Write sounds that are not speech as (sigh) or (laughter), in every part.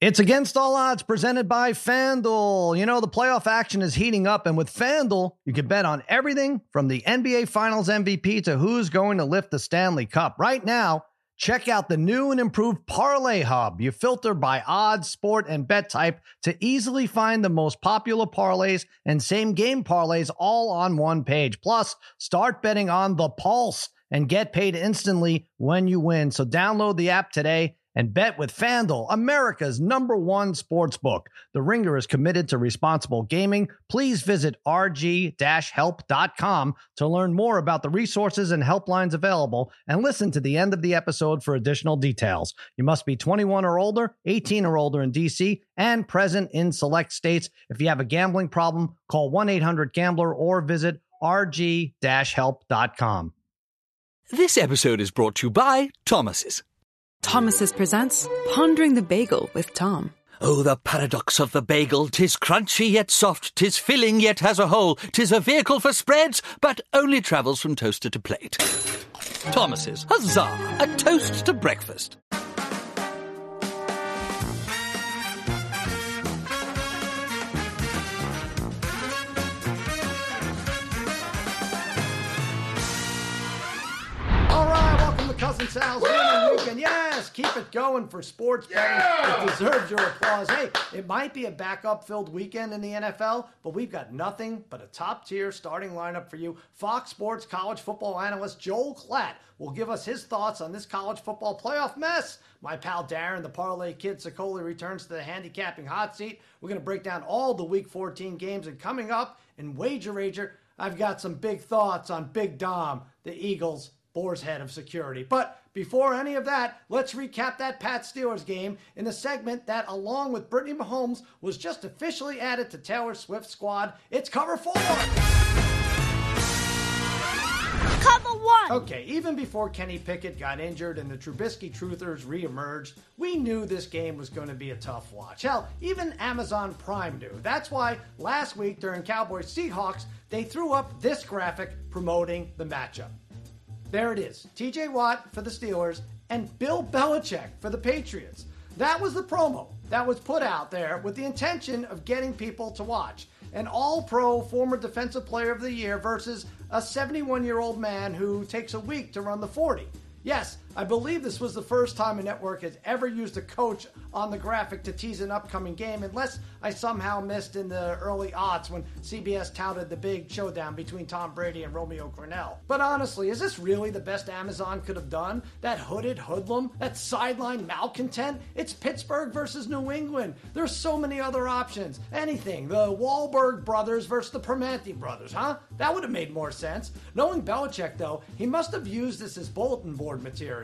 It's against all odds presented by FanDuel. You know, the playoff action is heating up, and with FanDuel, you can bet on everything from the NBA Finals MVP to who's going to lift the Stanley Cup. Right now, check out the new and improved Parlay Hub. You filter by odds, sport, and bet type to easily find the most popular parlays and same game parlays all on one page. Plus, start betting on the pulse and get paid instantly when you win. So, download the app today and bet with FanDuel, America's number one sports book. The Ringer is committed to responsible gaming. Please visit rg-help.com to learn more about the resources and helplines available and listen to the end of the episode for additional details. You must be 21 or older, 18 or older in DC, and present in select states. If you have a gambling problem, call 1-800-GAMBLER or visit rg-help.com. This episode is brought to you by Thomas's. Thomas's presents Pondering the Bagel with Tom. Oh, the paradox of the bagel! Tis crunchy yet soft, tis filling yet has a hole, tis a vehicle for spreads, but only travels from toaster to plate. Thomas's, huzzah! A toast to breakfast. All right, welcome to Cousin Sal's Winning Weekend. Yes, keep it going for sports betting. It deserves your applause. Hey, it might be a backup-filled weekend in the NFL, but we've got nothing but a top-tier starting lineup for you. Fox Sports college football analyst Joel Klatt will give us his thoughts on this college football playoff mess. My pal Darren, the parlay kid Szokoli, returns to the handicapping hot seat. We're going to break down all the Week 14 games, and coming up in Wager Rager, I've got some big thoughts on Big Dom, the Eagles' Boar's head of security. But before any of that, let's recap that Pat Steelers game in a segment that, along with Brittany Mahomes, was just officially added to Taylor Swift's squad. It's cover four. Cover one. Okay, even before Kenny Pickett got injured and the Trubisky Truthers reemerged, we knew this game was going to be a tough watch. Hell, even Amazon Prime knew. That's why last week during Cowboys Seahawks, they threw up this graphic promoting the matchup. There it is TJ Watt for the Steelers and Bill Belichick for the Patriots. That was the promo that was put out there with the intention of getting people to watch. An all pro former defensive player of the year versus a 71 year old man who takes a week to run the 40. Yes, I believe this was the first time a network has ever used a coach on the graphic to tease an upcoming game, unless I somehow missed in the early aughts when CBS touted the big showdown between Tom Brady and Romeo Crennel. But honestly, is this really the best Amazon could have done? That hooded hoodlum? That sideline malcontent? It's Pittsburgh versus New England. There's so many other options. Anything. The Wahlberg brothers versus the Permanente brothers, huh? That would have made more sense. Knowing Belichick, though, he must have used this as bulletin board material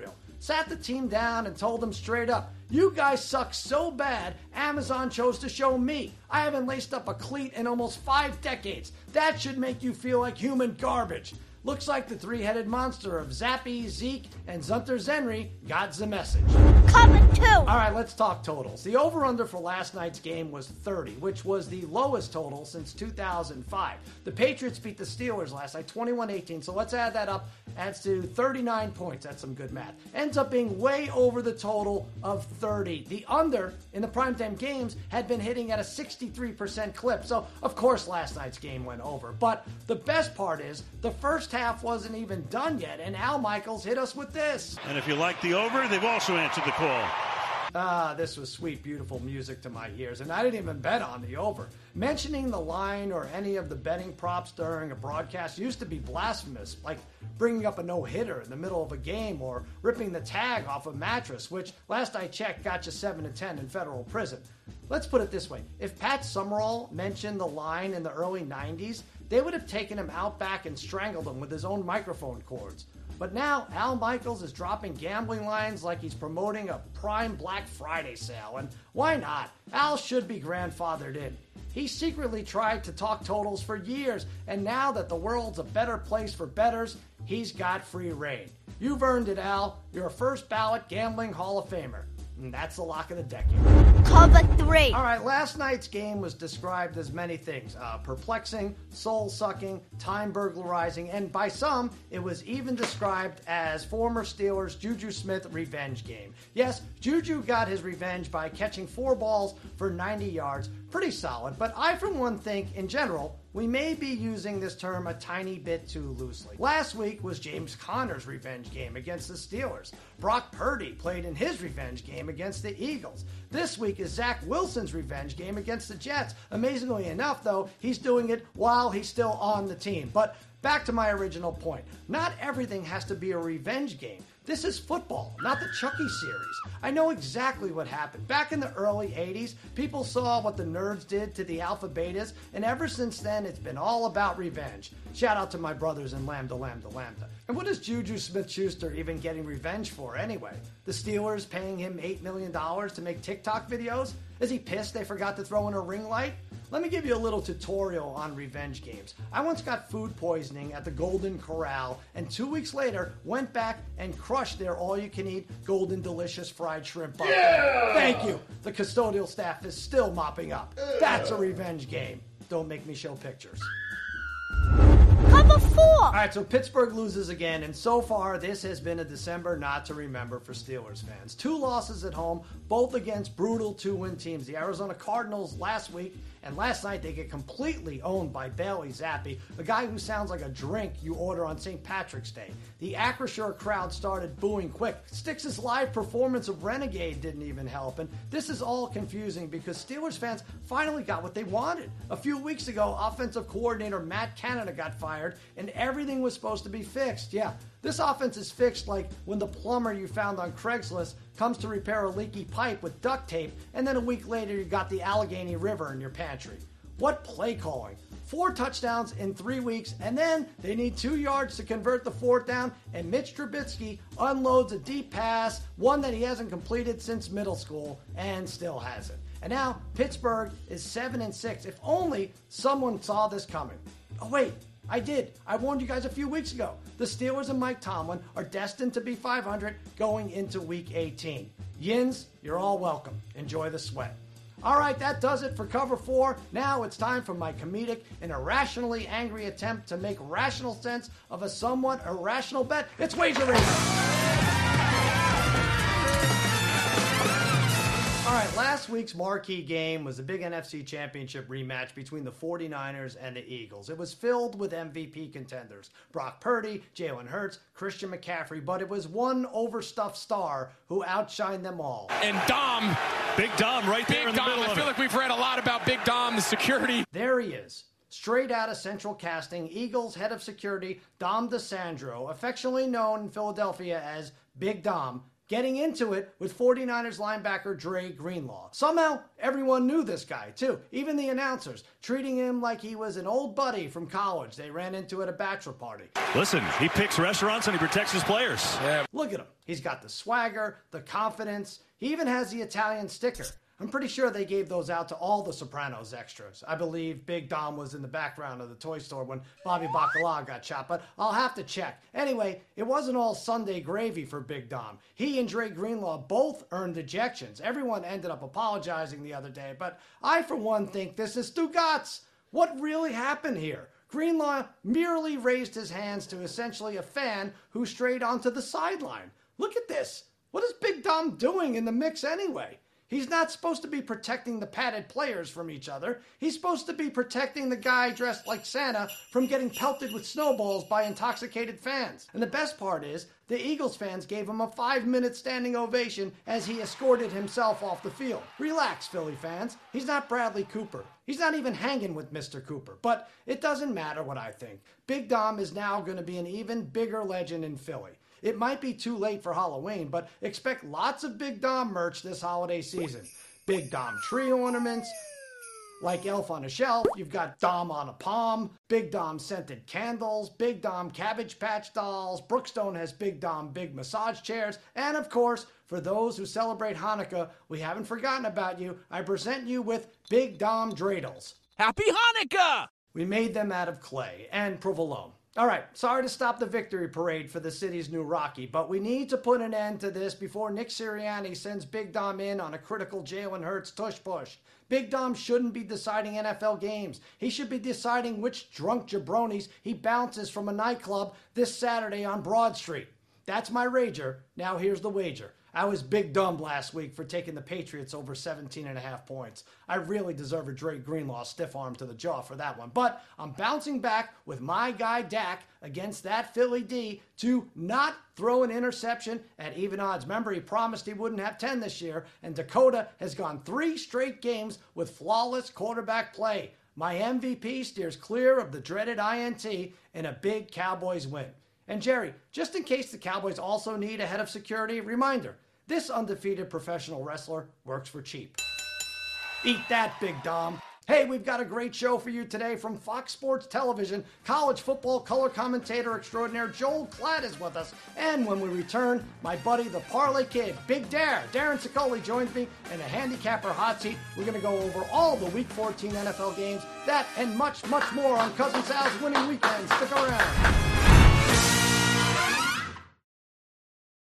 sat the team down and told them straight up, You guys suck so bad, Amazon chose to show me. I haven't laced up a cleat in almost five decades. That should make you feel like human garbage. Looks like the three headed monster of Zappe, Zeke, and Zunter Zenry got the message. Cover two. All right, let's talk totals. The over under for last night's game was 30, which was the lowest total since 2005. The Patriots beat the Steelers last night 21 18, so let's add that up. Adds to 39 points. That's some good math. Ends up being way over the total of 30. The under in the primetime games had been hitting at a 63% clip, so of course last night's game went over. But the best part is the first half wasn't even done yet, and Al Michaels hit us with this. And if you like the over, they've also answered the call. Ah, this was sweet, beautiful music to my ears, and I didn't even bet on the over. Mentioning the line or any of the betting props during a broadcast used to be blasphemous, like bringing up a no hitter in the middle of a game or ripping the tag off a mattress, which last I checked got you 7 to 10 in federal prison. Let's put it this way if Pat Summerall mentioned the line in the early 90s, they would have taken him out back and strangled him with his own microphone cords. But now Al Michaels is dropping gambling lines like he's promoting a prime Black Friday sale. And why not? Al should be grandfathered in. He secretly tried to talk totals for years, and now that the world's a better place for betters, he's got free reign. You've earned it, Al. You're a first ballot gambling Hall of Famer. And that's the lock of the decade. Cover three. All right, last night's game was described as many things uh, perplexing, soul sucking, time burglarizing, and by some, it was even described as former Steelers Juju Smith revenge game. Yes, Juju got his revenge by catching four balls for 90 yards. Pretty solid, but I, for one, think in general, we may be using this term a tiny bit too loosely. Last week was James Conner's revenge game against the Steelers. Brock Purdy played in his revenge game against the Eagles. This week is Zach Wilson's revenge game against the Jets. Amazingly enough, though, he's doing it while he's still on the team. But back to my original point not everything has to be a revenge game. This is football, not the Chucky series. I know exactly what happened. Back in the early 80s, people saw what the nerds did to the alpha betas, and ever since then, it's been all about revenge. Shout out to my brothers in Lambda Lambda Lambda. And what is Juju Smith Schuster even getting revenge for anyway? The Steelers paying him $8 million to make TikTok videos? Is he pissed they forgot to throw in a ring light? Let me give you a little tutorial on revenge games. I once got food poisoning at the Golden Corral, and two weeks later went back and crushed their all-you-can-eat golden delicious fried shrimp buffet. Yeah! Thank you. The custodial staff is still mopping up. That's a revenge game. Don't make me show pictures. Cover four. All right, so Pittsburgh loses again, and so far this has been a December not to remember for Steelers fans. Two losses at home, both against brutal two-win teams. The Arizona Cardinals last week and last night, they get completely owned by Bailey Zappe, a guy who sounds like a drink you order on St. Patrick's Day. The Acrisure crowd started booing quick. Styx's live performance of Renegade didn't even help, and this is all confusing because Steelers fans finally got what they wanted. A few weeks ago, offensive coordinator Matt Canada got fired, and everything was supposed to be fixed. Yeah, this offense is fixed like when the plumber you found on Craigslist comes to repair a leaky pipe with duct tape, and then a week later you got the Allegheny River in your pantry. What play calling! Four touchdowns in three weeks, and then they need two yards to convert the fourth down, and Mitch Trubisky unloads a deep pass, one that he hasn't completed since middle school, and still hasn't. And now Pittsburgh is seven and six. If only someone saw this coming. Oh wait, I did. I warned you guys a few weeks ago. The Steelers and Mike Tomlin are destined to be 500 going into week 18. Yins, you're all welcome. Enjoy the sweat. All right, that does it for cover four. Now it's time for my comedic and irrationally angry attempt to make rational sense of a somewhat irrational bet. It's Wager right, last week's marquee game was the big NFC Championship rematch between the 49ers and the Eagles. It was filled with MVP contenders Brock Purdy, Jalen Hurts, Christian McCaffrey, but it was one overstuffed star who outshined them all. And Dom. Big Dom right there Big in the Dom. middle I feel it. like we've read a lot about Big Dom, the security. There he is. Straight out of Central Casting, Eagles head of security, Dom DiSandro, affectionately known in Philadelphia as Big Dom, getting into it with 49ers linebacker Dre Greenlaw. Somehow, everyone knew this guy, too. Even the announcers, treating him like he was an old buddy from college they ran into at a bachelor party. Listen, he picks restaurants and he protects his players. Yeah. Look at him. He's got the swagger, the confidence. He even has the Italian sticker. I'm pretty sure they gave those out to all the Sopranos extras. I believe Big Dom was in the background of the toy store when Bobby Bacala got shot, but I'll have to check. Anyway, it wasn't all Sunday gravy for Big Dom. He and Dre Greenlaw both earned ejections. Everyone ended up apologizing the other day, but I, for one, think this is Stugotz. What really happened here? Greenlaw merely raised his hands to essentially a fan who strayed onto the sideline. Look at this. What is Big Dom doing in the mix anyway? He's not supposed to be protecting the padded players from each other. He's supposed to be protecting the guy dressed like Santa from getting pelted with snowballs by intoxicated fans. And the best part is, the Eagles fans gave him a five minute standing ovation as he escorted himself off the field. Relax, Philly fans. He's not Bradley Cooper. He's not even hanging with Mr. Cooper. But it doesn't matter what I think. Big Dom is now going to be an even bigger legend in Philly. It might be too late for Halloween, but expect lots of Big Dom merch this holiday season. Big Dom tree ornaments, like Elf on a Shelf, you've got Dom on a palm, Big Dom scented candles, Big Dom cabbage patch dolls, Brookstone has Big Dom big massage chairs, and of course, for those who celebrate Hanukkah, we haven't forgotten about you. I present you with Big Dom dreidels. Happy Hanukkah! We made them out of clay and provolone. All right, sorry to stop the victory parade for the city's new Rocky, but we need to put an end to this before Nick Sirianni sends Big Dom in on a critical Jalen Hurts tush push. Big Dom shouldn't be deciding NFL games. He should be deciding which drunk jabronis he bounces from a nightclub this Saturday on Broad Street. That's my rager. Now here's the wager. I was big dumb last week for taking the Patriots over 17 and a half points. I really deserve a Dre Greenlaw stiff arm to the jaw for that one. But I'm bouncing back with my guy Dak against that Philly D to not throw an interception at even odds. Remember, he promised he wouldn't have 10 this year, and Dakota has gone three straight games with flawless quarterback play. My MVP steers clear of the dreaded INT in a big Cowboys win. And Jerry, just in case the Cowboys also need a head of security, reminder this undefeated professional wrestler works for cheap. Eat that, Big Dom. Hey, we've got a great show for you today from Fox Sports Television. College football color commentator extraordinaire Joel Klatt is with us. And when we return, my buddy, the Parlay Kid, Big Dare, Darren Szokoli joins me in a handicapper hot seat. We're going to go over all the Week 14 NFL games, that and much, much more on Cousin Sal's winning weekend. Stick around.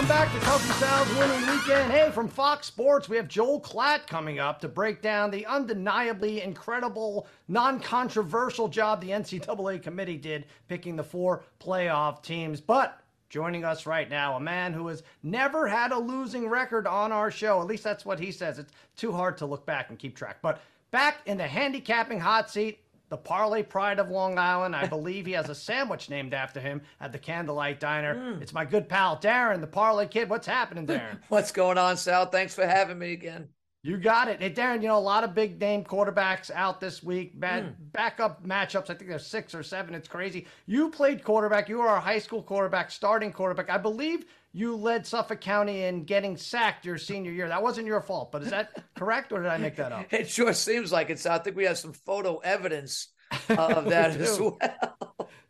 Welcome back to Cousin Sal's winning weekend. Hey, from Fox Sports, we have Joel Klatt coming up to break down the undeniably incredible, non controversial job the NCAA committee did picking the four playoff teams. But joining us right now, a man who has never had a losing record on our show. At least that's what he says. It's too hard to look back and keep track. But back in the handicapping hot seat, the Parlay Pride of Long Island. I believe he has a sandwich named after him at the Candlelight Diner. Hmm. It's my good pal Darren, the Parlay Kid. What's happening, Darren? (laughs) What's going on, Sal? Thanks for having me again. You got it. Hey, Darren, you know, a lot of big name quarterbacks out this week. Bad hmm. backup matchups. I think there's six or seven. It's crazy. You played quarterback. You were a high school quarterback, starting quarterback. I believe you led Suffolk County in getting sacked your senior year. That wasn't your fault, but is that (laughs) correct or did I make that up? It sure seems like it. So I think we have some photo evidence uh, (laughs) of that as well. (laughs)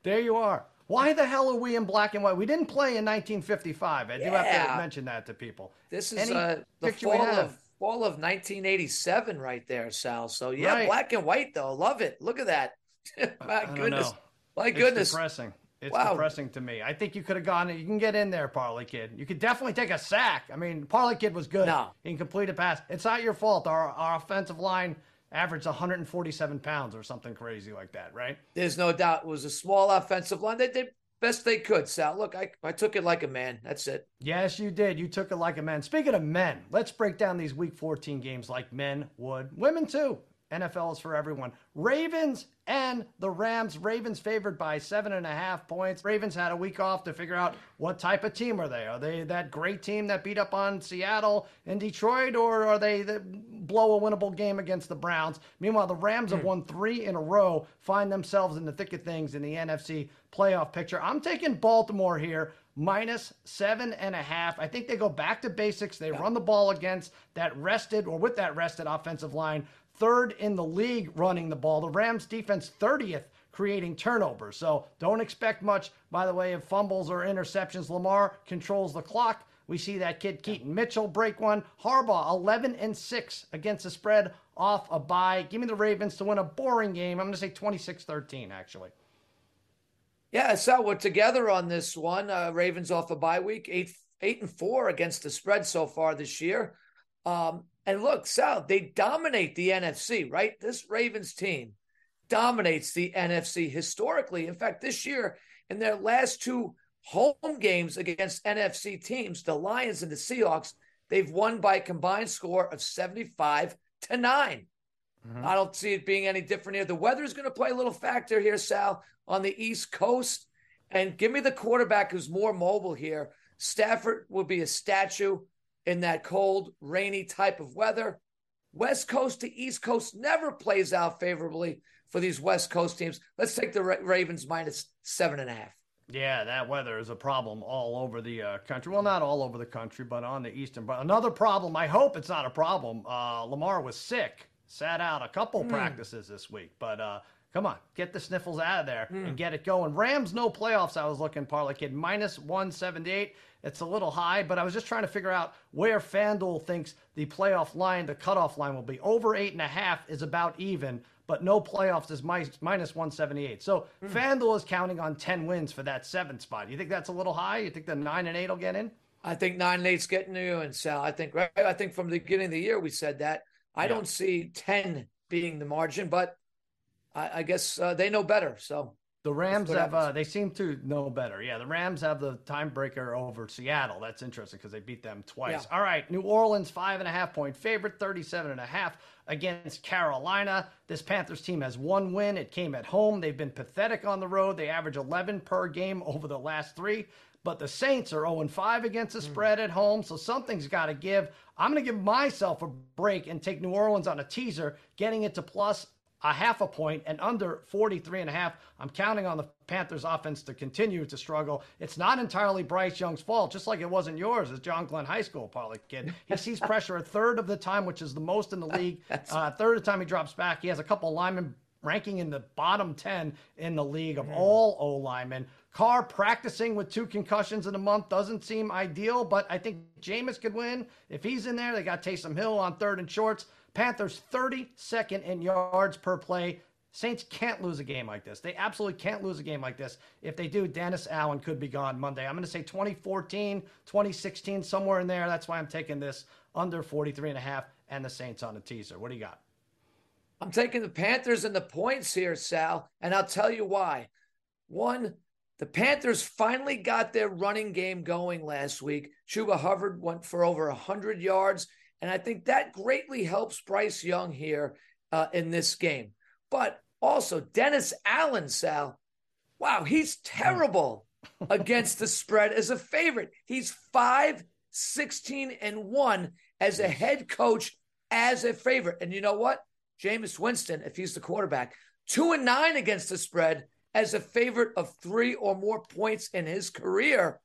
There you are. Why the hell are we in black and white? We didn't play in 1955. I do have to mention that to people. This is uh, the fall of fall of 1987 right there, Sal. So yeah, Right. black and white though. Love it. Look at that. My I goodness. My It's goodness. depressing. It's Wow. depressing to me. I think you could have gone. You can get in there, Parlay Kid. You could definitely take a sack. I mean, Parlay Kid was good. No. He can complete a pass. It's not your fault. Our, our offensive line averaged 147 pounds or something crazy like that, right? There's no doubt it was a small offensive line. They did best they could, Sal. Look, I, I took it like a man. That's it. Yes, you did. You took it like a man. Speaking of men, let's break down these Week 14 games like men would. Women too. NFL is for everyone. Ravens and the Rams. Ravens favored by seven and a half points. Ravens had a week off to figure out what type of team are they. Are they that great team that beat up on Seattle and Detroit, or are they that blow a winnable game against the Browns? Meanwhile, the Rams have hmm. won three in a row, find themselves in the thick of things in the NFC playoff picture. I'm taking Baltimore here minus seven and a half. I think they go back to basics. They run the ball against that rested or with that rested offensive line, third in the league running the ball. The Rams defense 30th creating turnovers. So don't expect much by the way of fumbles or interceptions. Lamar controls the clock. We see that kid Keaton Mitchell break one. Harbaugh 11 and 6 against the spread off a bye. Give me the Ravens to win a boring game. I'm going to say 26-13 actually. Yeah, so we're together on this one. Uh, Ravens off a bye week, eight eight and four against the spread so far this year. Um, and look, Sal, they dominate the NFC, right? This Ravens team dominates the NFC historically. In fact, this year in their last two home games against NFC teams, the Lions and the Seahawks, they've won by a combined score of 75 to 9. Mm-hmm. I don't see it being any different here. The weather is going to play a little factor here, Sal, on the East Coast. And give me the quarterback who's more mobile here. Stafford will be a statue in that cold, rainy type of weather. West Coast to East Coast never plays out favorably for these West Coast teams. Let's take the Ravens minus seven and a half. Yeah, that weather is a problem all over the uh, country. Well, not all over the country, but on the eastern. But another problem. I hope it's not a problem. Uh, Lamar was sick, sat out a couple mm. practices this week. But uh, come on, get the sniffles out of there mm. and get it going. Rams no playoffs. I was looking parlay kid minus one seventy eight. It's a little high, but I was just trying to figure out where FanDuel thinks the playoff line, the cutoff line will be. Over eight and a half is about even but no playoffs is minus, minus 178. So mm. FanDuel is counting on 10 wins for that seventh spot. You think that's a little high? You think the nine and eight will get in? I think nine and eight's getting to you, and Sal. I think right. I think from the beginning of the year we said that. I yeah. don't see 10 being the margin, but I, I guess uh, they know better. So the Rams have, uh, they seem to know better. Yeah, the Rams have the timebreaker over Seattle. That's interesting because they beat them twice. Yeah. All right, New Orleans, five and a half point favorite, 37 and a half against Carolina. This Panthers team has one win. It came at home. They've been pathetic on the road. They average 11 per game over the last three. But the Saints are 0 5 against the hmm. spread at home, so something's got to give. I'm going to give myself a break and take New Orleans on a teaser, getting it to plus a half a point and under 43 and a half. I'm counting on the Panthers offense to continue to struggle. It's not entirely Bryce Young's fault, just like it wasn't yours as John Glenn High School parlay kid. He sees (laughs) pressure a third of the time, which is the most in the league. (laughs) Uh, third of the time he drops back. He has a couple linemen ranking in the bottom 10 in the league of all O linemen. Carr practicing with two concussions in a month doesn't seem ideal, but I think Jameis could win. If he's in there, they got Taysom Hill on third and shorts. Panthers 32nd in yards per play. Saints can't lose a game like this. They absolutely can't lose a game like this. If they do, Dennis Allen could be gone Monday. I'm going to say 2014, 2016, somewhere in there. That's why I'm taking this under 43 and a half and the Saints on the teaser. What do you got? I'm taking the Panthers and the points here, Sal, and I'll tell you why. One, the Panthers finally got their running game going last week. Chuba Hubbard went for over 100 yards and I think that greatly helps Bryce Young here uh, in this game. But also, Dennis Allen, Sal, wow, he's terrible (laughs) against the spread as a favorite. He's 5, 16, and 1 as a head coach as a favorite. And you know what? Jameis Winston, if he's the quarterback, 2 and 9 against the spread as a favorite of three or more points in his career.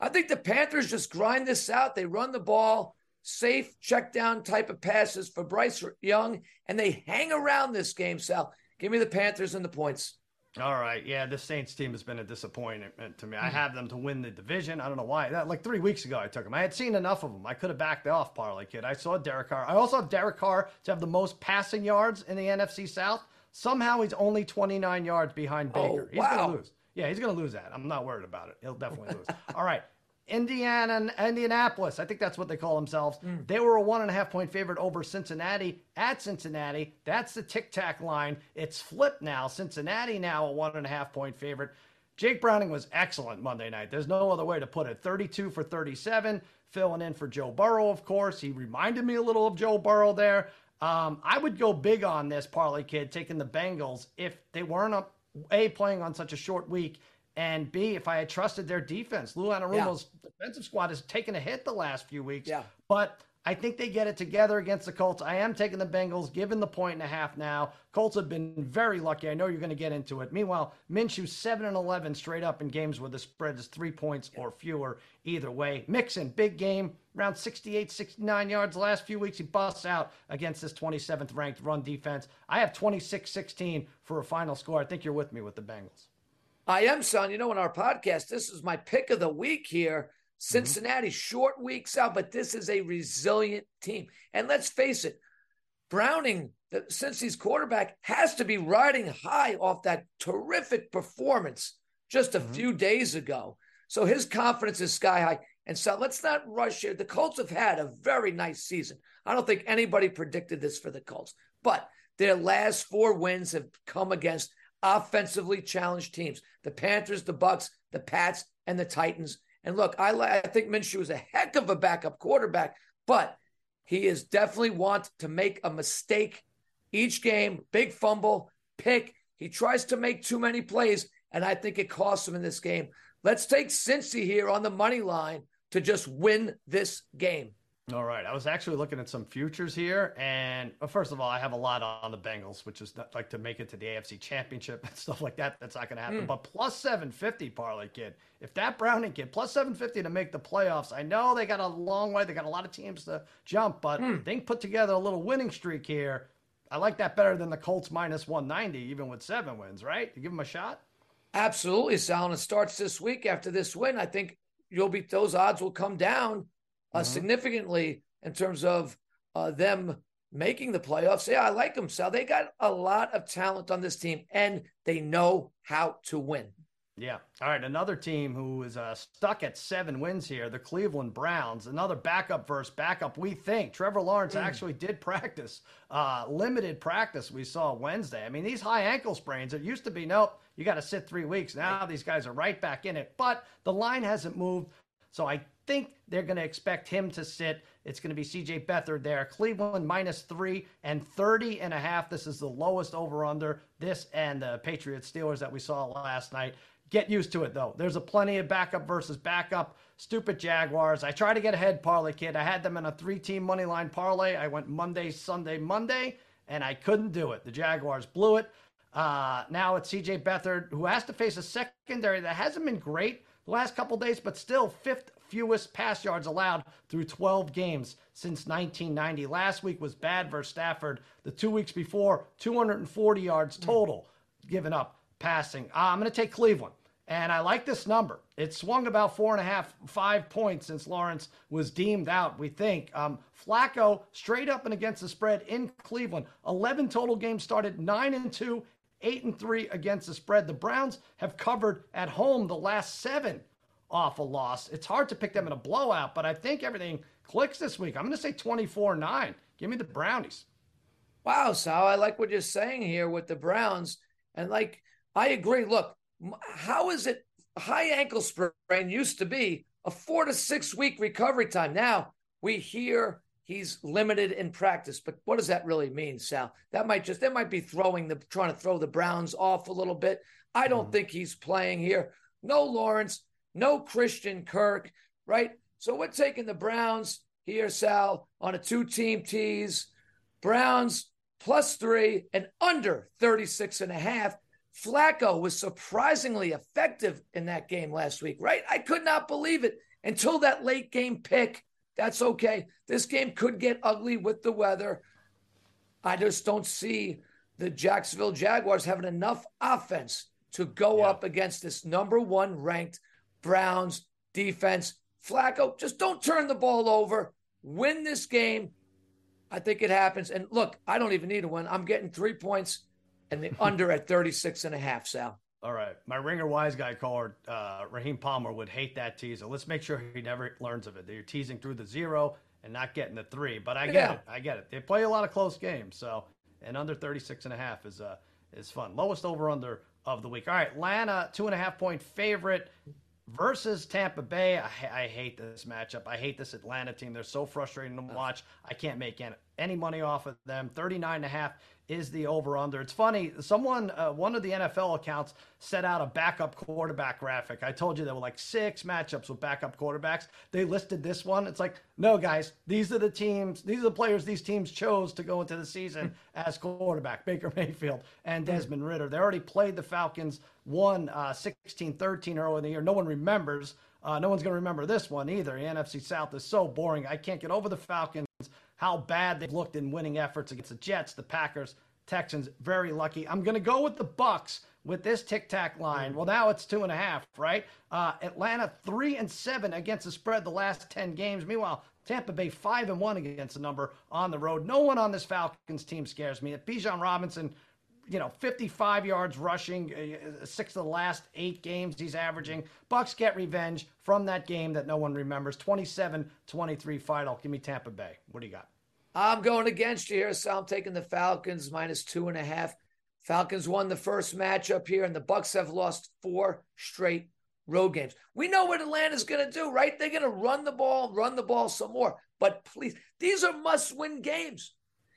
I think the Panthers just grind this out. They run the ball safe check down type of passes for Bryce Young, and they hang around this game, Sal. Give me the Panthers and the points. All right. Yeah, this Saints team has been a disappointment to me. I hmm. have them to win the division. I don't know why. That like three weeks ago I took them. I had seen enough of them. I could have backed off parlay kid. I saw Derek Carr. I also have Derek Carr to have the most passing yards in the NFC South. Somehow he's only 29 yards behind oh, Baker. Oh, he's wow. gonna lose. Yeah, he's gonna lose that. I'm not worried about it. He'll definitely lose. (laughs) All right. Indiana and Indianapolis. I think that's what they call themselves. Mm. They were a one and a half point favorite over Cincinnati at Cincinnati. That's the tic tac line. It's flipped now. Cincinnati now a one and a half point favorite. Jake Browning was excellent Monday night. There's no other way to put it. 32 for 37, filling in for Joe Burrow, of course. He reminded me a little of Joe Burrow there. Um, I would go big on this parlay kid taking the Bengals if they weren't a, a playing on such a short week and B, if I had trusted their defense, Lou Anarumo's yeah. defensive squad has taken a hit the last few weeks. Yeah. But I think they get it together against the Colts. I am taking the Bengals, given the point and a half now. Colts have been very lucky. I know you're going to get into it. Meanwhile, Minshew seven and eleven straight up in games where the spread is three points or fewer. Either way, Mixon big game, around 68, 69 yards the last few weeks. He busts out against this 27th ranked run defense. I have 26-16 for a final score. I think you're with me with the Bengals. I am, son. You know, in our podcast, this is my pick of the week here. Cincinnati, mm-hmm. short weeks out, but this is a resilient team. And let's face it, Browning, since he's quarterback, has to be riding high off that terrific performance just a mm-hmm. few days ago. So his confidence is sky high. And so let's not rush here. The Colts have had a very nice season. I don't think anybody predicted this for the Colts, but their last four wins have come against offensively challenged teams. The Panthers, the Bucs, the Pats, and the Titans. And look, I, I think Minshew is a heck of a backup quarterback, but he is definitely want to make a mistake each game, big fumble, pick. He tries to make too many plays, and I think it costs him in this game. Let's take Cincy here on the money line to just win this game. All right. I was actually looking at some futures here. And well, first of all, I have a lot on the Bengals, which is not, like to make it to the AFC championship (laughs) and stuff like that. That's not going to happen. Mm. But plus 750, Parlay Kid. If that Browning kid, plus 750 to make the playoffs, I know they got a long way. They got a lot of teams to jump, but mm. they put together a little winning streak here. I like that better than the Colts minus 190, even with seven wins, right? You give them a shot? Absolutely, Sal. And it starts this week after this win. I think you'll be, those odds will come down uh, mm-hmm. significantly in terms of uh, them making the playoffs. Yeah, I like them, Sal. They got a lot of talent on this team, and they know how to win. Yeah. All right. Another team who is uh, stuck at seven wins here, the Cleveland Browns. Another backup versus backup, we think. Trevor Lawrence mm. actually did practice, uh, limited practice we saw Wednesday. I mean, these high ankle sprains, it used to be, nope, you got to sit three weeks. Now these guys are right back in it, but the line hasn't moved. So I think they're going to expect him to sit. It's going to be CJ Beathard there. Cleveland minus three and 30 and a half. This is the lowest over under. This and the Patriots Steelers that we saw last night. Get used to it though. There's a plenty of backup versus backup. Stupid Jaguars. I tried to get ahead parlay kid. I had them in a three team money line parlay. I went Monday, Sunday, Monday, and I couldn't do it. The Jaguars blew it. Uh, now it's CJ Beathard, who has to face a secondary that hasn't been great the last couple days, but still fifth fewest pass yards allowed through 12 games since 1990. Last week was bad versus Stafford. The two weeks before, 240 yards total given up passing. Uh, I'm going to take Cleveland. And I like this number. It swung about four and a half, five points since Lawrence was deemed out, we think. Um, Flacco straight up and against the spread in Cleveland. 11 total games started, 9 and 2, 8 and 3 against the spread. The Browns have covered at home the last seven off a loss. It's hard to pick them in a blowout, but I think everything clicks this week. I'm going to say 24 9. Give me the Brownies. Wow, Sal, I like what you're saying here with the Browns. And like, I agree. Look, how is it high ankle sprain used to be a four to six week recovery time? Now we hear he's limited in practice, but what does that really mean, Sal? That might just, that might be throwing the, trying to throw the Browns off a little bit. I don't mm. think he's playing here. No Lawrence, no Christian Kirk, right? So we're taking the Browns here, Sal, on a two team tease. Browns plus three and under 36 and a half. Flacco was surprisingly effective in that game last week, right? I could not believe it until that late game pick. That's okay. This game could get ugly with the weather. I just don't see the Jacksonville Jaguars having enough offense to go yeah. up against this number one ranked Browns defense. Flacco, just don't turn the ball over. Win this game. I think it happens. And look, I don't even need a win. I'm getting three points and the (laughs) under at 36 and a half, Sal. All right. My ringer wise guy caller, uh, Raheem Palmer, would hate that teaser. Let's make sure he never learns of it. That you're teasing through the zero and not getting the three. But I get yeah. it. I get it. They play a lot of close games. So, and under 36 and a half is, uh, is fun. Lowest over under of the week. All right. Atlanta, two and a half point favorite versus Tampa Bay. I, I, hate this matchup. I hate this Atlanta team. They're so frustrating to watch. I can't make any money off of them. 39 and a half is the over under. It's funny. Someone, uh, one of the NFL accounts set out a backup quarterback graphic. I told you there were like six matchups with backup quarterbacks. They listed this one. It's like, no, guys, these are the teams, these are the players these teams chose to go into the season (laughs) as quarterback Baker Mayfield and Desmond Ridder. They already played the Falcons, won uh, 16 13 early in the year. No one remembers. Uh, no one's going to remember this one either. The NFC South is so boring. I can't get over the Falcons how bad they've looked in winning efforts against the Jets, the Packers, Texans. Very lucky. I'm going to go with the Bucs with this tic tac line. Well, now it's two and a half, right? Uh, Atlanta three and seven against the spread the last ten games. Meanwhile, Tampa Bay five and one against the number on the road. No one on this Falcons team scares me. At Bijan Robinson you know, 55 yards rushing, uh, six of the last eight games he's averaging. Bucs get revenge from that game that no one remembers. 27-23 final. Give me Tampa Bay. What do you got? I'm going against you here, so I'm taking the Falcons minus two and a half. Falcons won the first matchup here, and the Bucs have lost four straight road games. We know what Atlanta's going to do, right? They're going to run the ball, run the ball some more. But please, these are must win games.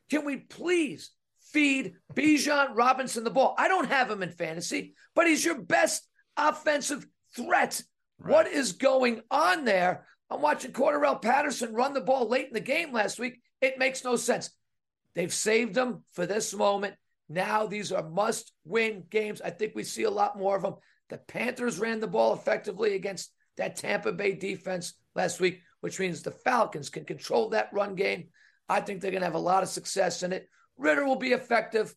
Can we please feed Bijan Robinson the ball? I don't have him in fantasy, but he's your best offensive threat. Right. What is going on there? I'm watching Cordarrelle Patterson run the ball late in the game last week. It makes no sense. They've saved them for this moment. Now these are must win games. I think we see a lot more of them. The Panthers ran the ball effectively against that Tampa Bay defense last week, which means the Falcons can control that run game. I think they're going to have a lot of success in it. Ridder will be effective.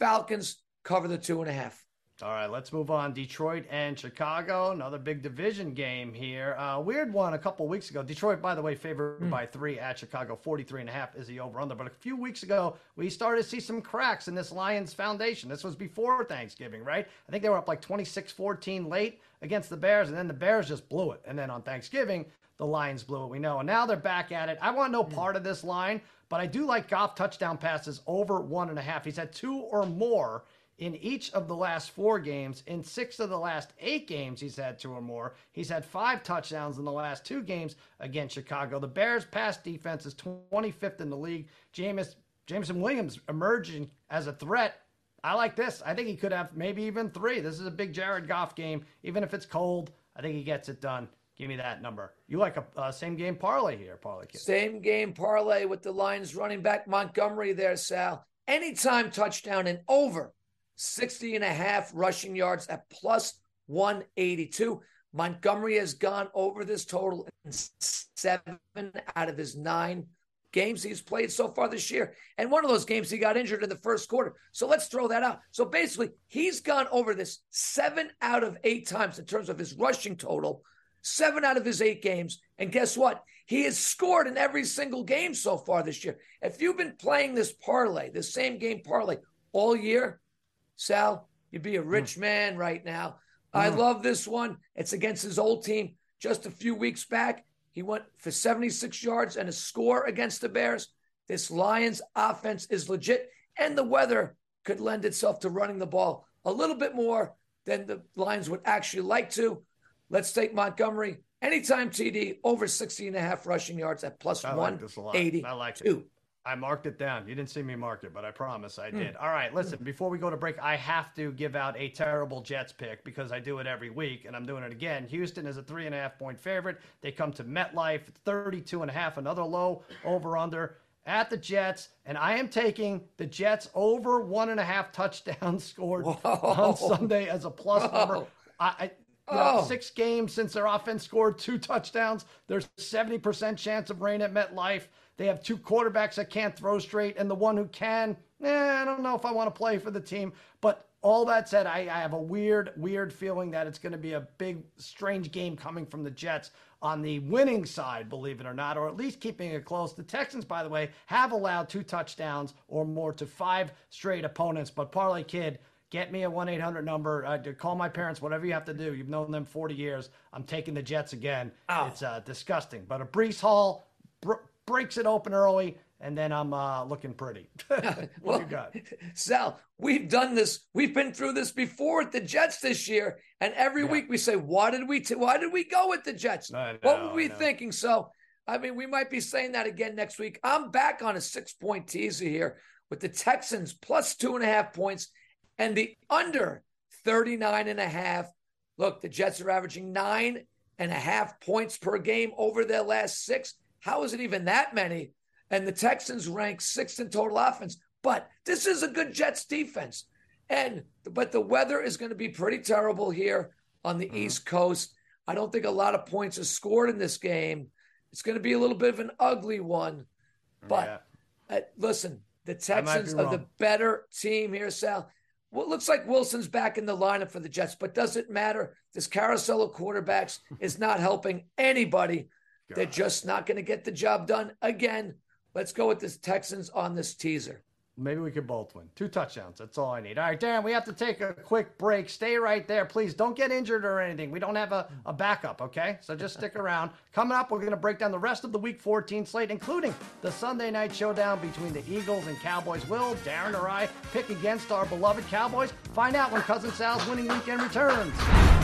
Falcons cover the two and a half. All right, let's move on. Detroit and Chicago, another big division game here. Uh, weird one a couple weeks ago. Detroit, by the way, favored mm. by three at Chicago. 43 and a half is the over under. But a few weeks ago, we started to see some cracks in this Lions foundation. This was before Thanksgiving, right? I think they were up like 26 14 late against the Bears, and then the Bears just blew it. And then on Thanksgiving, the Lions blew it, we know. And now they're back at it. I want no mm. part of this line, but I do like Goff touchdown passes over one and a half. He's had two or more in each of the last four games. In six of the last eight games, he's had two or more. He's had five touchdowns in the last two games against Chicago. The Bears' pass defense is 25th in the league. James, Jameson Williams emerging as a threat. I like this. I think he could have maybe even three. This is a big Jared Goff game. Even if it's cold, I think he gets it done. Give me that number. You like a uh, same game parlay here, parlay kid. Same game parlay with the Lions running back Montgomery there, Sal. Anytime touchdown and over 60 and a half rushing yards at plus 182. Montgomery has gone over this total in seven out of his nine games he's played so far this year. And one of those games he got injured in the first quarter. So let's throw that out. So basically, he's gone over this seven out of eight times in terms of his rushing total, seven out of his eight games. And guess what? He has scored in every single game so far this year. If you've been playing this parlay, this same game parlay all year, Sal, you'd be a hmm. rich man right now. Mm. I love this one. It's against his old team. Just a few weeks back, he went for 76 yards and a score against the Bears. This Lions offense is legit, and the weather could lend itself to running the ball a little bit more than the Lions would actually like to. Let's take Montgomery. Anytime TD over 60 and a half rushing yards at plus I 180. Like I like it. I marked it down. You didn't see me mark it, but I promise I hmm. did. All right, listen, before we go to break, I have to give out a terrible Jets pick because I do it every week, and I'm doing it again. Houston is a three and a half point favorite. They come to MetLife, 32 and a half, another low over under at the Jets, and I am taking the Jets over one and a half touchdowns (laughs) scored Whoa. on Sunday as a plus Whoa. number. I, I you know, oh. six games since their offense scored two touchdowns. There's 70% chance of rain at MetLife. They have two quarterbacks that can't throw straight, and the one who can, eh, I don't know if I want to play for the team. But all that said, I, I have a weird, weird feeling that it's going to be a big, strange game coming from the Jets on the winning side, believe it or not, or at least keeping it close. The Texans, by the way, have allowed two touchdowns or more to five straight opponents. But Parlay Kid, get me a 1 800 number. Uh, call my parents, whatever you have to do. You've known them 40 years. I'm taking the Jets again. Oh. It's uh, disgusting. But a Breece Hall, breaks it open early, and then I'm uh, looking pretty. (laughs) what (laughs) well, you got? Sal, we've done this. We've been through this before at the Jets this year, and every yeah. week we say, "Why did we? T- why did we go with the Jets? Know, what were we thinking?" So, I mean, we might be saying that again next week. I'm back on a six point teaser here with the Texans plus two and a half points and the under 39 and a half. Look, the Jets are averaging nine and a half points per game over their last six. How is it even that many? And the Texans rank sixth in total offense. But this is a good Jets defense. And but the weather is going to be pretty terrible here on the mm-hmm. East Coast. I don't think a lot of points are scored in this game. It's going to be a little bit of an ugly one. But yeah. uh, listen, the Texans are the better team here, Sal. Well, it looks like Wilson's back in the lineup for the Jets, but does it matter? This carousel of quarterbacks is not helping anybody God. They're just not going to get the job done again. Let's go with the Texans on this teaser. Maybe we could both win. Two touchdowns. That's all I need. All right, Darren, we have to take a quick break. Stay right there. Please don't get injured or anything. We don't have a, a backup, okay? So just stick around. Coming up, we're going to break down the rest of the Week 14 slate, including the Sunday night showdown between the Eagles and Cowboys. Will Darren or I pick against our beloved Cowboys? Find out when Cousin Sal's winning weekend returns.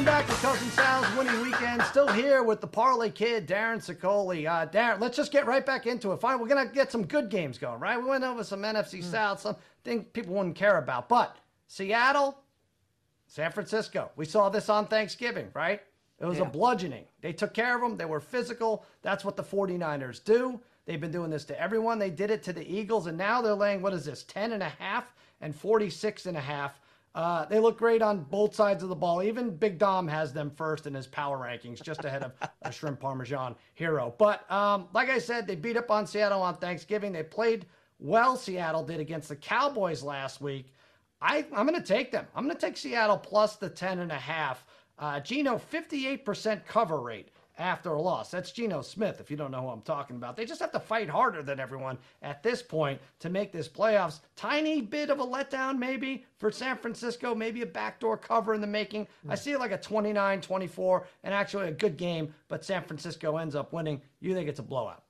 Welcome back to Cousin Sal's winning weekend. Still here with the Parlay Kid, Darren Szokoli. Uh, Darren, let's just get right back into it. Fine, we're gonna get some good games going, right? We went over some NFC South, some things people wouldn't care about, but Seattle, San Francisco. We saw this on Thanksgiving, right? It was a bludgeoning. They took care of them. They were physical. That's what the 49ers do. They've been doing this to everyone. They did it to the Eagles, and now they're laying, what is this, 10 and a half and 46 and a half. Uh, they look great on both sides of the ball. Even Big Dom has them first in his power rankings, just ahead of (laughs) a shrimp parmesan hero. But um, like I said, they beat up on Seattle on Thanksgiving. They played well, Seattle did against the Cowboys last week. I, I'm going to take them. I'm going to take Seattle plus the 10 and a half. Uh, Geno, 58% cover rate after a loss. That's Geno Smith, if you don't know who I'm talking about. They just have to fight harder than everyone at this point to make this playoffs. Tiny bit of a letdown, maybe, for San Francisco, maybe a backdoor cover in the making. I see it like a 29 24 and actually a good game, but San Francisco ends up winning. You think it's a blowout?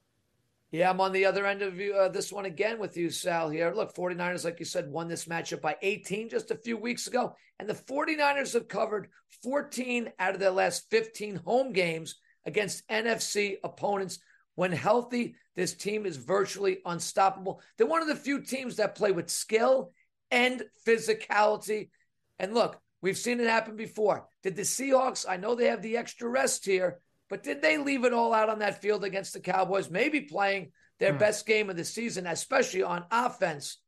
Yeah, I'm on the other end of you, uh, this one again with you, Sal, here. Look, 49ers, like you said, won this matchup by 18 just a few weeks ago. And the 49ers have covered 14 out of their last 15 home games against NFC opponents. When healthy, this team is virtually unstoppable. They're one of the few teams that play with skill and physicality. And look, we've seen it happen before. Did the Seahawks, I know they have the extra rest here, but did they leave it all out on that field against the Cowboys? Maybe playing their hmm. best game of the season, especially on offense.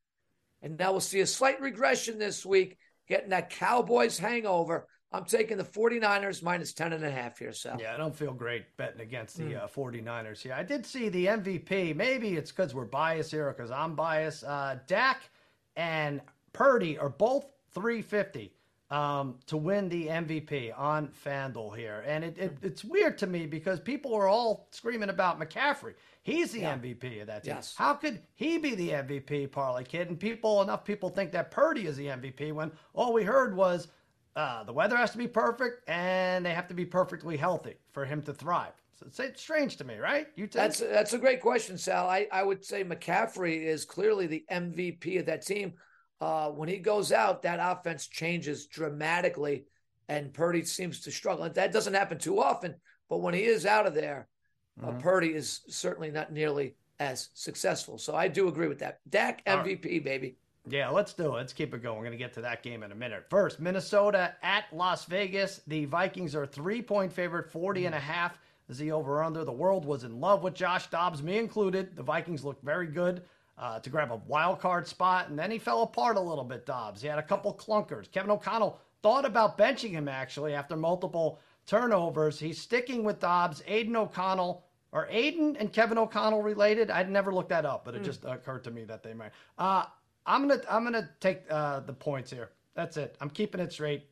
And now we'll see a slight regression this week, getting that Cowboys hangover. I'm taking the 49ers minus 10 and a half here, Sal. Yeah, I don't feel great betting against the uh, 49ers here. I did see the MVP. Maybe it's because we're biased here or because I'm biased. Uh, Dak and Purdy are both 350 um, to win the MVP on FanDuel here. And it, it, it's weird to me because people are all screaming about McCaffrey. He's the MVP of that team. Yes. How could he be the MVP, Parlay Kid? And people, enough people think that Purdy is the MVP when all we heard was uh, the weather has to be perfect and they have to be perfectly healthy for him to thrive. So it's, strange to me, right? You think? That's that's a great question, Sal. I, I would say McCaffrey is clearly the MVP of that team. Uh, when he goes out, that offense changes dramatically, and Purdy seems to struggle. And that doesn't happen too often, but when he is out of there, uh, Purdy is certainly not nearly as successful. So I do agree with that. Dak All right. MVP, baby. Yeah, let's do it. Let's keep it going. We're going to get to that game in a minute. First, Minnesota at Las Vegas. The Vikings are three point favorite, 40 and a half is the over under. The world was in love with Josh Dobbs, me included. The Vikings looked very good uh, to grab a wild card spot, and then he fell apart a little bit, Dobbs. He had a couple clunkers. Kevin O'Connell thought about benching him actually after multiple turnovers. He's sticking with Dobbs. Aidan O'Connell. Are Aidan and Kevin O'Connell related? I'd never looked that up, but it just occurred to me that they might. Uh, I'm gonna I'm gonna take uh, the points here. That's it. I'm keeping it straight.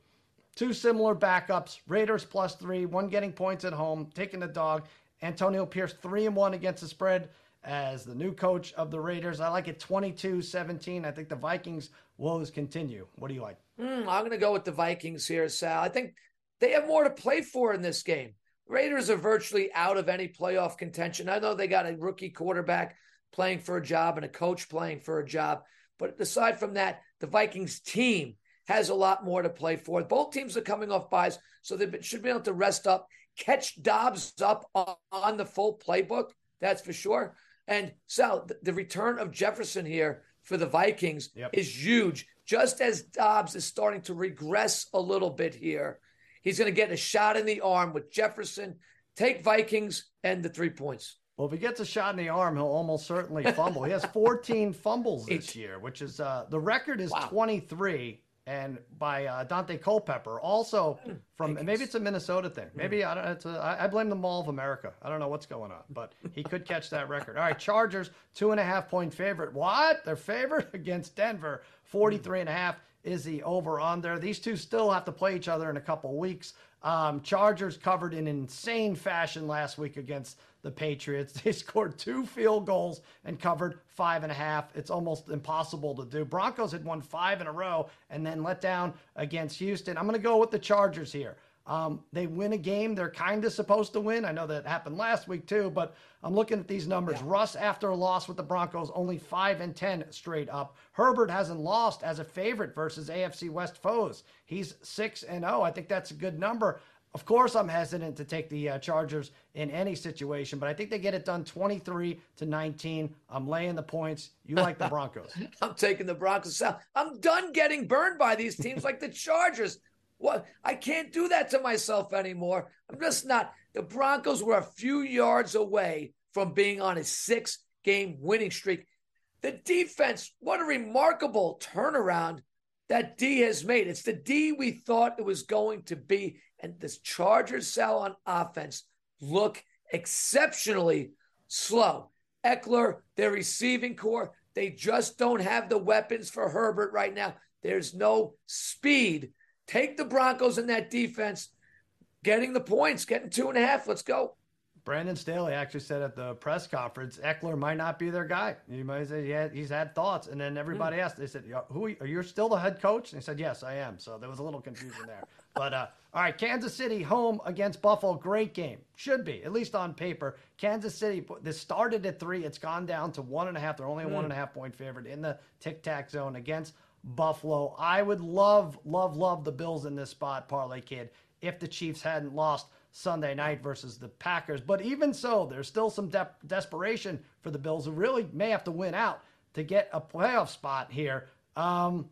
Two similar backups. Raiders plus three. One getting points at home. Taking the dog. Antonio Pierce three and one against the spread as the new coach of the Raiders. I like it 22-17. I think the Vikings woes continue. What do you like? Mm, I'm to go with the Vikings here, Sal. I think they have more to play for in this game. Raiders are virtually out of any playoff contention. I know they got a rookie quarterback playing for a job and a coach playing for a job. But aside from that, the Vikings team has a lot more to play for. Both teams are coming off buys, so they should be able to rest up, catch Dobbs up on, on the full playbook. That's for sure. And Sal, the, the return of Jefferson here for the Vikings Yep. is huge. Just as Dobbs is starting to regress a little bit here, he's going to get a shot in the arm with Jefferson. Take Vikings and the three points. Well, if he gets a shot in the arm, he'll almost certainly fumble. he has (laughs) 14 fumbles this year, which is uh, the record is Wow. 23, and by uh, Daunte Culpepper. Also (clears throat) from maybe it's a Minnesota thing. Maybe I don't. It's a, I, blame the Mall of America. I don't know what's going on, but he could catch that record. All right, Chargers two and a half point favorite. What? They're favored (laughs) against Denver, 43 and a half. is the over under. These two still have to play each other in a couple weeks. Um, Chargers covered in insane fashion last week against the Patriots. (laughs) They scored two field goals and covered five and a half. It's almost impossible to do. Broncos had won five in a row and then let down against Houston. I'm going to go with the Chargers here. Um, they win a game they're kind of supposed to win. I know that happened last week too, but I'm looking at these numbers. Yeah. Russ, after a loss with the Broncos, only five and ten straight up. Herbert hasn't lost as a favorite versus AFC West foes. He's six and zero. Oh. I think that's a good number. Of course, I'm hesitant to take the uh, Chargers in any situation, but I think they get it done 23 to 19. I'm laying the points. You like the Broncos? (laughs) I'm taking the Broncos. I'm done getting burned by these teams like the Chargers. What? I can't do that to myself anymore. I'm just not. The Broncos were a few yards away from being on a six game winning streak. The defense, what a remarkable turnaround that D has made. It's the D we thought it was going to be. And this Chargers sell on offense look exceptionally slow. Ekeler, their receiving corps, they just don't have the weapons for Herbert right now. There's no speed Take the Broncos in that defense, getting the points, getting two and a half. Let's go. Brandon Staley actually said at the press conference, Ekeler might not be their guy. You might say yeah, he's had thoughts, and then everybody mm. asked. They said, "Who are you? Still the head coach?" And he said, "Yes, I am." So there was a little confusion there. But uh, all right, Kansas City home against Buffalo, great game. Should be at least on paper. Kansas City. This started at three. It's gone down to one and a half. They're only a mm. one and a half point favorite in the tic tac zone against Buffalo. I would love, love, love the Bills in this spot, Parlay Kid, if the Chiefs hadn't lost Sunday night versus the Packers. But even so, there's still some de- desperation for the Bills who really may have to win out to get a playoff spot here. Um,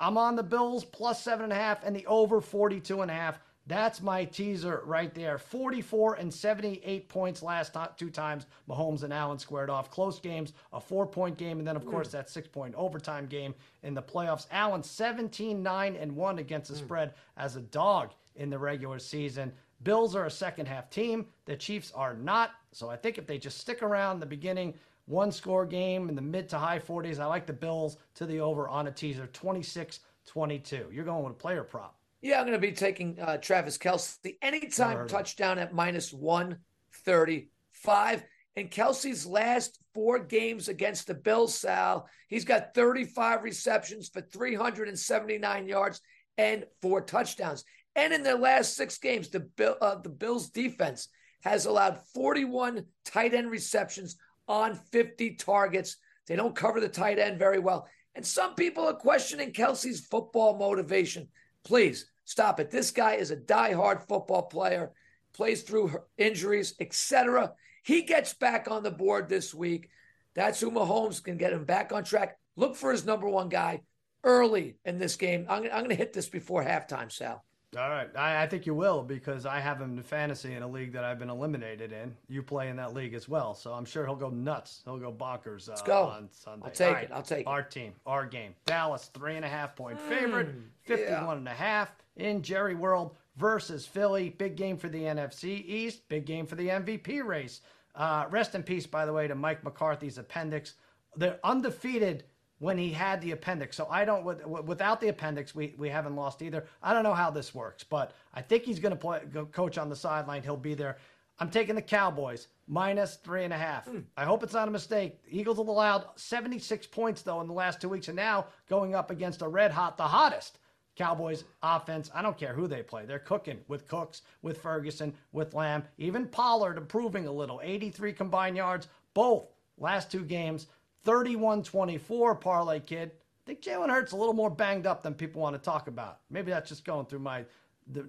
I'm on the Bills plus seven and a half and the over 42 and a half. That's my teaser right there. 44 and 78 points last two times Mahomes and Allen squared off. Close games, a four point game, and then, of mm. course, that six point overtime game in the playoffs. Allen 17 9 and 1 against the mm. spread as a dog in the regular season. Bills are a second half team. The Chiefs are not. So I think if they just stick around the beginning, one score game in the mid to high 40s, I like the Bills to the over on a teaser 26 22. You're going with a player prop. Yeah, I'm going to be taking uh, Travis Kelce anytime touchdown at minus 135. And Kelce's last four games against the Bills, Sal, he's got 35 receptions for 379 yards and four touchdowns. And in their last six games, the Bill, uh, the Bills defense has allowed 41 tight end receptions on 50 targets. They don't cover the tight end very well. And some people are questioning Kelce's football motivation. Please stop it. This guy is a die-hard football player, plays through injuries, etc. He gets back on the board this week. That's who Mahomes can get him back on track. Look for his number one guy early in this game. I'm, I'm going to hit this before halftime, Sal. All right. I, I, think you will because I have him in fantasy in a league that I've been eliminated in. You play in that league as well. So I'm sure he'll go nuts. He'll go bonkers uh, Let's go. on Sunday. I'll take it. I'll take our it. Our team, our game. Dallas, three and a half point mm, favorite, 51 yeah. and a half in Jerry World versus Philly. Big game for the NFC East. Big game for the MVP race. Uh, rest in peace, by the way, to Mike McCarthy's appendix. They're undefeated when he had the appendix. So I don't without the appendix, we we haven't lost either. I don't know how this works, but I think he's going to play go coach on the sideline. He'll be there. I'm taking the Cowboys minus three and a half. Mm. I hope it's not a mistake. The Eagles have allowed 76 points though in the last two weeks, and now going up against a red hot, the hottest Cowboys offense. I don't care who they play. They're cooking with Cooks, with Ferguson, with Lamb, even Pollard improving a little. 83 combined yards, both last two games. 31 24 parlay kid. I think Jalen Hurts a little more banged up than people want to talk about. Maybe that's just going through my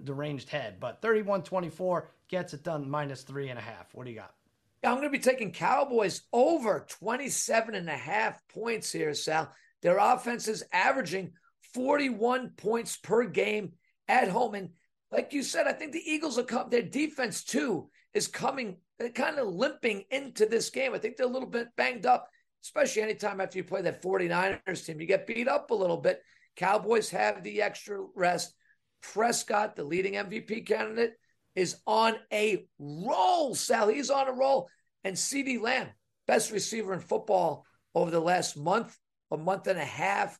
deranged head, but 31 24 gets it done minus three and a half. What do you got? I'm going to be taking Cowboys over 27 and a half points here, Sal. Their offense is averaging 41 points per game at home. And like you said, I think the Eagles are coming, their defense too is coming, kind of limping into this game. I think they're a little bit banged up especially anytime after you play that 49ers team, you get beat up a little bit. Cowboys have the extra rest. Prescott, the leading MVP candidate, is on a roll, Sal. He's on a roll. And CeeDee Lamb, best receiver in football over the last month, a month and a half.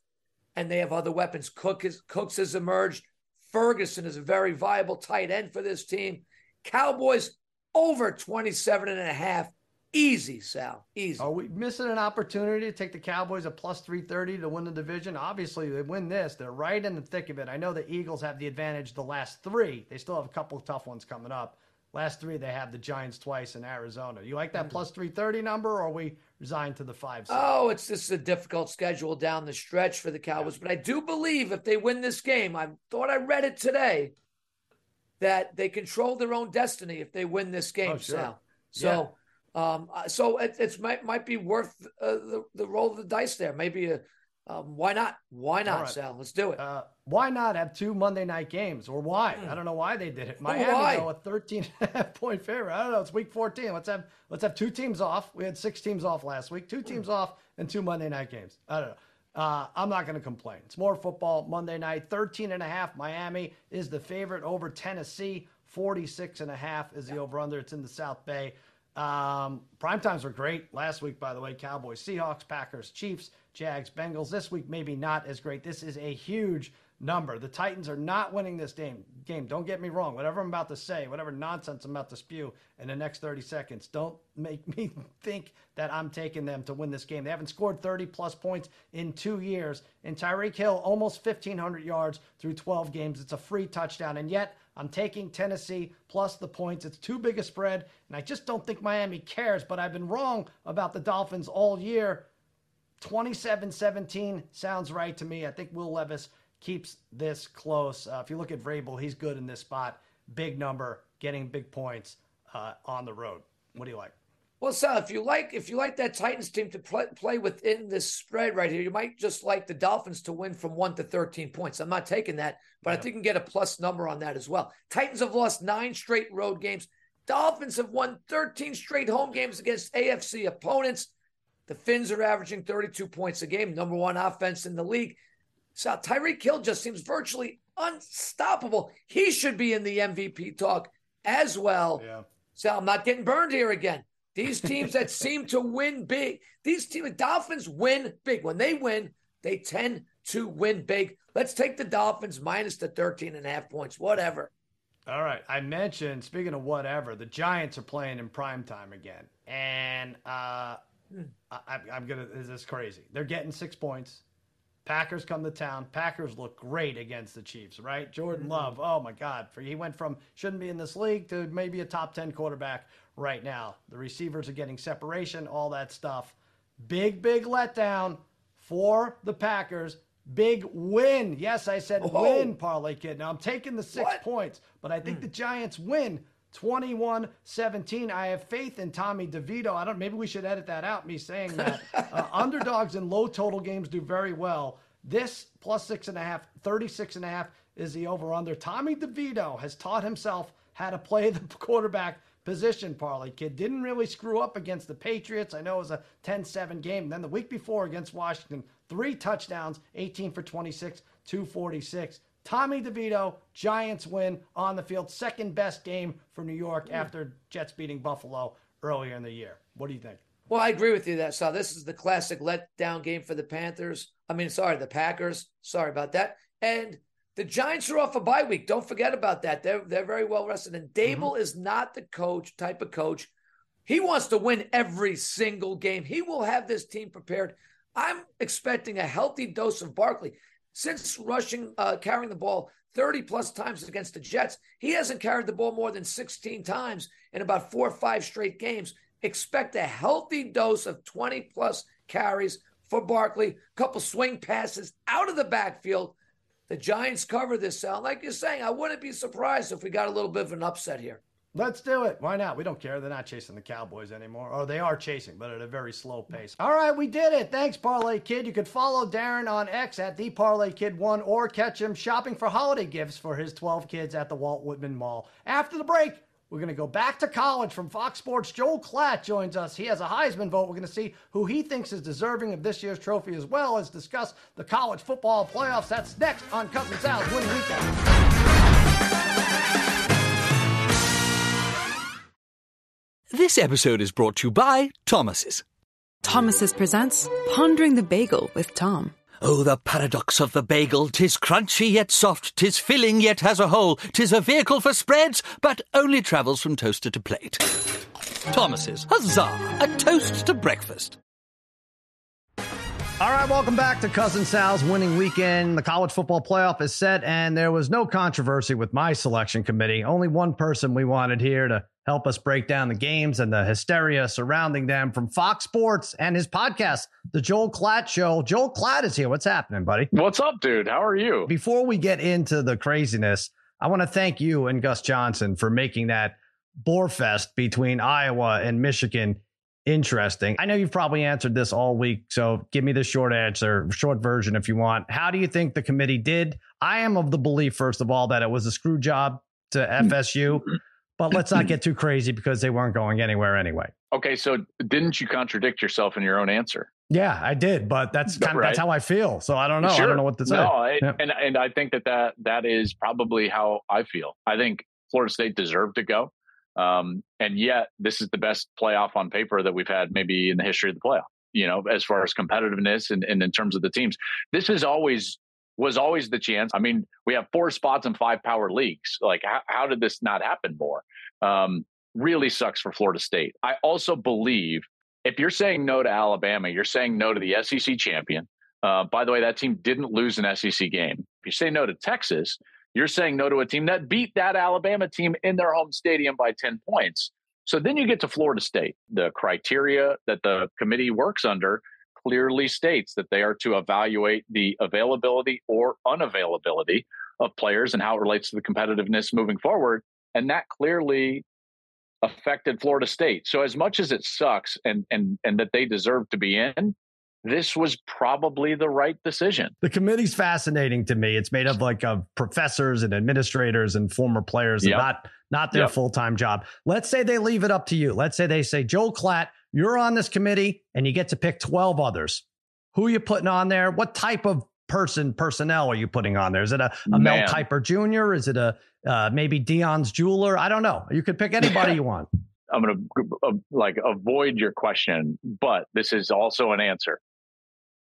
and they have other weapons. Cook is, Cooks has emerged. Ferguson is a very viable tight end for this team. Cowboys over 27 and a half. Easy, Sal. Easy. Are we missing an opportunity to take the Cowboys a plus 330 to win the division? Obviously, they win this. They're right in the thick of it. I know the Eagles have the advantage the last three. They still have a couple of tough ones coming up. Last three, they have the Giants twice in Arizona. You like that mm-hmm. plus 330 number, or are we resigned to the five? Oh, it's just a difficult schedule down the stretch for the Cowboys. But I do believe if they win this game, I thought I read it today, that they control their own destiny if they win this game, Oh, sure. Sal. So, um, uh, so it it's might might be worth uh, the the roll of the dice there. Maybe a, um, why not? Why not, right. Sal? Let's do it. Uh, why not have two Monday night games? Or why? I don't know why they did it. Miami, why? though, a 13 and a half point favorite. I don't know. It's week 14. Let's have let's have two teams off. We had six teams off last week. Two teams off and two Monday night games. I don't know. Uh, I'm not going to complain. It's more football Monday night. 13 and a half. Miami is the favorite over Tennessee. 46 and a half is the over under. It's in the South Bay. Um, prime times were great last week, by the way. Cowboys, Seahawks, Packers, Chiefs, Jags, Bengals. This week, maybe not as great. This is a huge number. The Titans are not winning this game. Game. Don't get me wrong. Whatever I'm about to say, whatever nonsense I'm about to spew in the next 30 seconds, don't make (laughs) me think that I'm taking them to win this game. They haven't scored 30 plus points in two years. And Tyreek Hill, almost 1,500 yards through 12 games. It's a free touchdown. And yet, I'm taking Tennessee plus the points. It's too big a spread, and I just don't think Miami cares. But I've been wrong about the Dolphins all year. 27 17 sounds right to me. I think Will Levis keeps this close. Uh, if you look at Vrabel, he's good in this spot. Big number, getting big points uh, on the road. What do you like? Well, Sal, if you like, if you like that Titans team to play, play within this spread right here, you might just like the Dolphins to win from one to thirteen points. I'm not taking that, but I think you can get a plus number on that as well. Titans have lost nine straight road games. Dolphins have won 13 straight home games against AFC opponents. The Finns are averaging 32 points a game, number one offense in the league. So Tyreek Hill just seems virtually unstoppable. He should be in the MVP talk as well. Yeah. So I'm not getting burned here again. These teams that (laughs) seem to win big, these teams, Dolphins win big. When they win, they tend to win big. Let's take the Dolphins minus the 13 and a half points, whatever. All right. I mentioned, speaking of whatever, the Giants are playing in prime time again. And uh, I, I'm going to, this is crazy. They're getting six points. Packers come to town. Packers look great against the Chiefs, right? Jordan Love, oh my God. For He went from shouldn't be in this league to maybe a top 10 quarterback right now. The receivers are getting separation, all that stuff. Big, big letdown for the Packers. Big win. Yes, I said win, Parlay Kid. Now I'm taking the six What? points, but I think the Giants win 21 17. I have faith in Tommy DeVito. I don't, maybe we should edit that out, me saying that. (laughs) uh, underdogs in low total games do very well. This plus six and a half, 36 and a half is the over under. Tommy DeVito has taught himself how to play the quarterback position, Parlay Kid. Didn't really screw up against the Patriots. I know it was a 10 7 game. And then the week before against Washington, three touchdowns, 18 for 26, 246. Tommy DeVito, Giants win on the field. Second best game for New York hmm. after Jets beating Buffalo earlier in the year. What do you think? Well, I agree with you that so this is the classic letdown game for the Panthers. I mean, sorry, the Packers. Sorry about that. And the Giants are off a bye week. Don't forget about that. They're they're very well rested. And Daboll is not the coach type of coach. He wants to win every single game. He will have this team prepared. I'm expecting a healthy dose of Barkley. Since rushing, uh, carrying the ball 30 plus times against the Jets, he hasn't carried the ball more than 16 times in about four or five straight games. Expect a healthy dose of 20 plus carries for Barkley, a couple swing passes out of the backfield. The Giants cover this sound. Like you're saying, I wouldn't be surprised if we got a little bit of an upset here. Let's do it. Why not? We don't care. They're not chasing the Cowboys anymore. Or they are chasing, but at a very slow pace. All right, we did it. Thanks, Parlay Kid. You could follow Darren on X at the Parlay Kid One, or catch him shopping for holiday gifts for his 12 kids at the Walt Whitman Mall. After the break, we're going to go back to college from Fox Sports. Joel Klatt joins us. He has a Heisman vote. We're going to see who he thinks is deserving of this year's trophy, as well as discuss the college football playoffs. That's next on Cousin Sal's Winning Weekend. This episode is brought to you by Thomas's. Thomas's presents Pondering the Bagel with Tom. Oh, the paradox of the bagel. Tis crunchy yet soft, tis filling yet has a hole. Tis a vehicle for spreads, but only travels from toaster to plate. Thomas's, huzzah! A toast to breakfast. All right, welcome back to Cousin Sal's winning weekend. The college football playoff is set, and there was no controversy with my selection committee. Only one person we wanted here to help us break down the games and the hysteria surrounding them from Fox Sports and his podcast, The Joel Klatt Show. Joel Klatt is here. What's happening, buddy? What's up, dude? How are you? Before we get into the craziness, I want to thank you and Gus Johnson for making that Boarfest between Iowa and Michigan interesting. I know you've probably answered this all week, so give me the short answer, short version if you want. How do you think the committee did? I am of the belief, first of all, that it was a screw job to FSU, but let's not get too crazy because they weren't going anywhere anyway. Okay, so didn't you contradict yourself in your own answer? Yeah, I did, but that's kind of Right. that's how I feel. So I don't know. Sure. I don't know what to say. No, I, Yeah. and and I think that, that that is probably how I feel. I think Florida State deserved to go, um, and yet this is the best playoff on paper that we've had maybe in the history of the playoff. You know, as far as competitiveness and, and in terms of the teams, this is always was always the chance. I mean, we have four spots in five power leagues. Like, how, how did this not happen more? Um, really sucks for Florida State. I also believe if you're saying no to Alabama, you're saying no to the SEC champion. Uh, by the way, that team didn't lose an SEC game. If you say no to Texas, you're saying no to a team that beat that Alabama team in their home stadium by 10 points. So then you get to Florida State. The criteria that the committee works under clearly states that they are to evaluate the availability or unavailability of players and how it relates to the competitiveness moving forward. And that clearly affected Florida State. So as much as it sucks and and and that they deserve to be in, this was probably the right decision. The committee's fascinating to me. It's made up like of professors and administrators and former players, and not not their Yep. full time job. Let's say they leave it up to you. Let's say they say, Joel Klatt, you're on this committee, and you get to pick twelve others. Who are you putting on there? What type of person personnel are you putting on there? Is it a, a Mel. Kiper Jr.? Is it a uh, maybe Deion's jeweler? I don't know. You could pick anybody you want. (coughs) I'm going to uh, like avoid your question, but this is also an answer.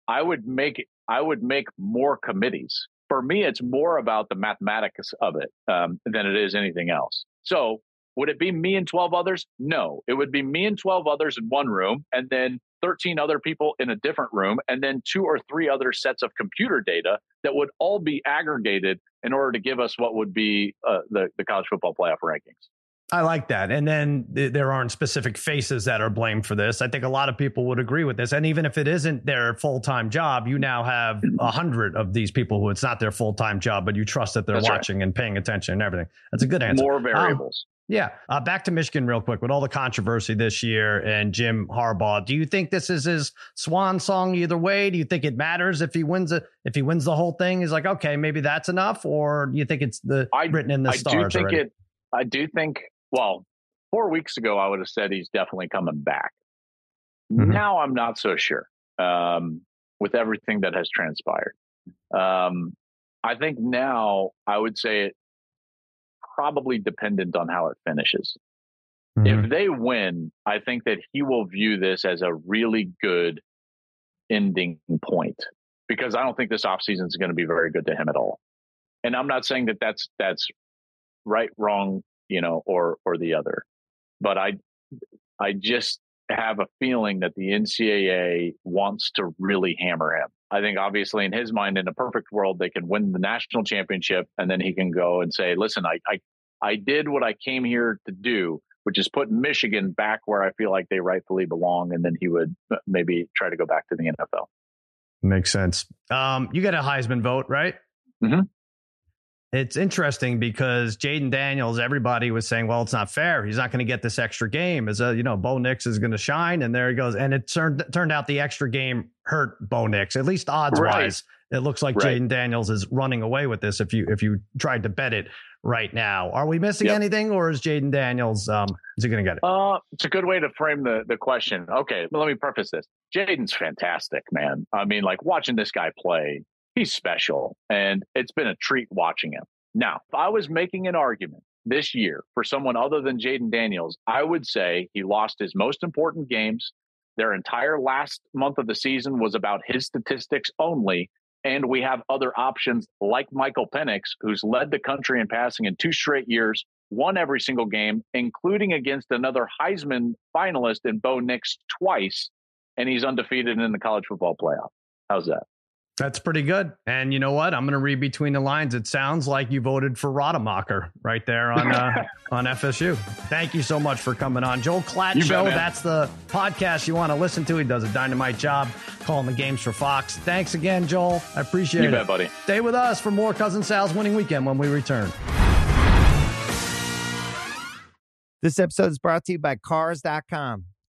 I would make I would make more committees. For me, it's more about the mathematics of it um, than it is anything else. So, would it be me and 12 others? No, it would be me and 12 others in one room, and then 13 other people in a different room, and then two or three other sets of computer data that would all be aggregated in order to give us what would be uh, the the college football playoff rankings. I like that. And then th- there aren't specific faces that are blamed for this. I think a lot of people would agree with this. And even if it isn't their full time job, you now have a hundred of these people who it's not their full time job, but you trust that they're That's right. watching and paying attention and everything. That's a good answer. More Um, variables. Yeah. Uh, back to Michigan real quick with all the controversy this year and Jim Harbaugh. Do you think this is his swan song either way? Do you think it matters if he wins it? If he wins the whole thing, he's like, okay, maybe that's enough, or do you think it's the I- written in the I do think already? it. I do think. Well, four weeks ago, I would have said he's definitely coming back. Mhm. Now I'm not so sure um, with everything that has transpired. Um, I think now I would say it probably dependent on how it finishes. Mhm. If they win, I think that he will view this as a really good ending point because I don't think this offseason is going to be very good to him at all. And I'm not saying that that's that's right, wrong, you know, or or the other, but I I just have a feeling that the NCAA wants to really hammer him. I think obviously in his mind, in a perfect world, they can win the national championship and then he can go and say, listen, I, I, I did what I came here to do, which is put Michigan back where I feel like they rightfully belong. And then he would maybe try to go back to the NFL. Makes sense. Um, you got a Heisman vote, right? Mhm. It's interesting because Jayden Daniels, everybody was saying, well, it's not fair. He's not going to get this extra game. As a, you know, Bo Nix is going to shine, and there he goes. And it turned turned out the extra game hurt Bo Nix, at least odds Right. wise. It looks like Right. Jayden Daniels is running away with this. If you if you tried to bet it right now, are we missing Yep. anything, or is Jayden Daniels um is he going to get it? Uh, it's a good way to frame the, the question. Okay, but let me preface this. Jayden's fantastic, man. I mean, like watching this guy play, he's special, and it's been a treat watching him. Now, if I was making an argument this year for someone other than Jayden Daniels, I would say he lost his most important games. Their entire last month of the season was about his statistics only. And we have other options like Michael Penix, who's led the country in passing in two straight years, won every single game, including against another Heisman finalist in Bo Nix twice, and he's undefeated in the college football playoff. How's that? That's pretty good. And you know what? I'm going to read between the lines. It sounds like you voted for Rademacher right there on uh, (laughs) on FSU. Thank you so much for coming on, Joel Klatt You Show. bet. That's the podcast you want to listen to. He does a dynamite job calling the games for Fox. Thanks again, Joel. I appreciate You it. bet, buddy. Stay with us for more Cousin Sal's winning weekend when we return. This episode is brought to you by Cars.com.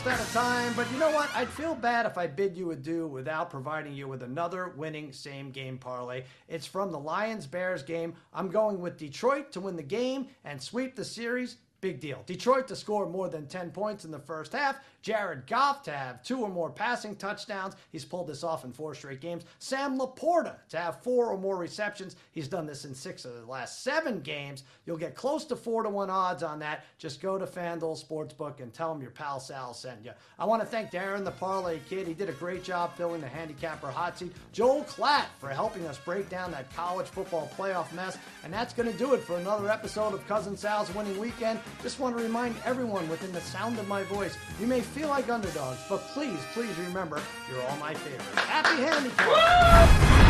almost out of time, but you know what? I'd feel bad if I bid you adieu without providing you with another winning same game parlay. It's from the Lions Bears game. I'm going with Detroit to win the game and sweep the series. Big deal. Detroit to score more than 10 points in the first half. Jared Goff to have two or more passing touchdowns. He's pulled this off in four straight games. Sam LaPorta to have four or more receptions. He's done this in six of the last seven games. You'll get close to four to one odds on that. Just go to FanDuel Sportsbook and tell them your pal Sal sent you. I want to thank Darren, the parlay kid. He did a great job filling the handicapper hot seat. Joel Klatt for helping us break down that college football playoff mess. And that's going to do it for another episode of Cousin Sal's Winning Weekend. Just want to remind everyone within the sound of my voice, you may feel like underdogs, but please, please remember, you're all my favorites. Happy handicap!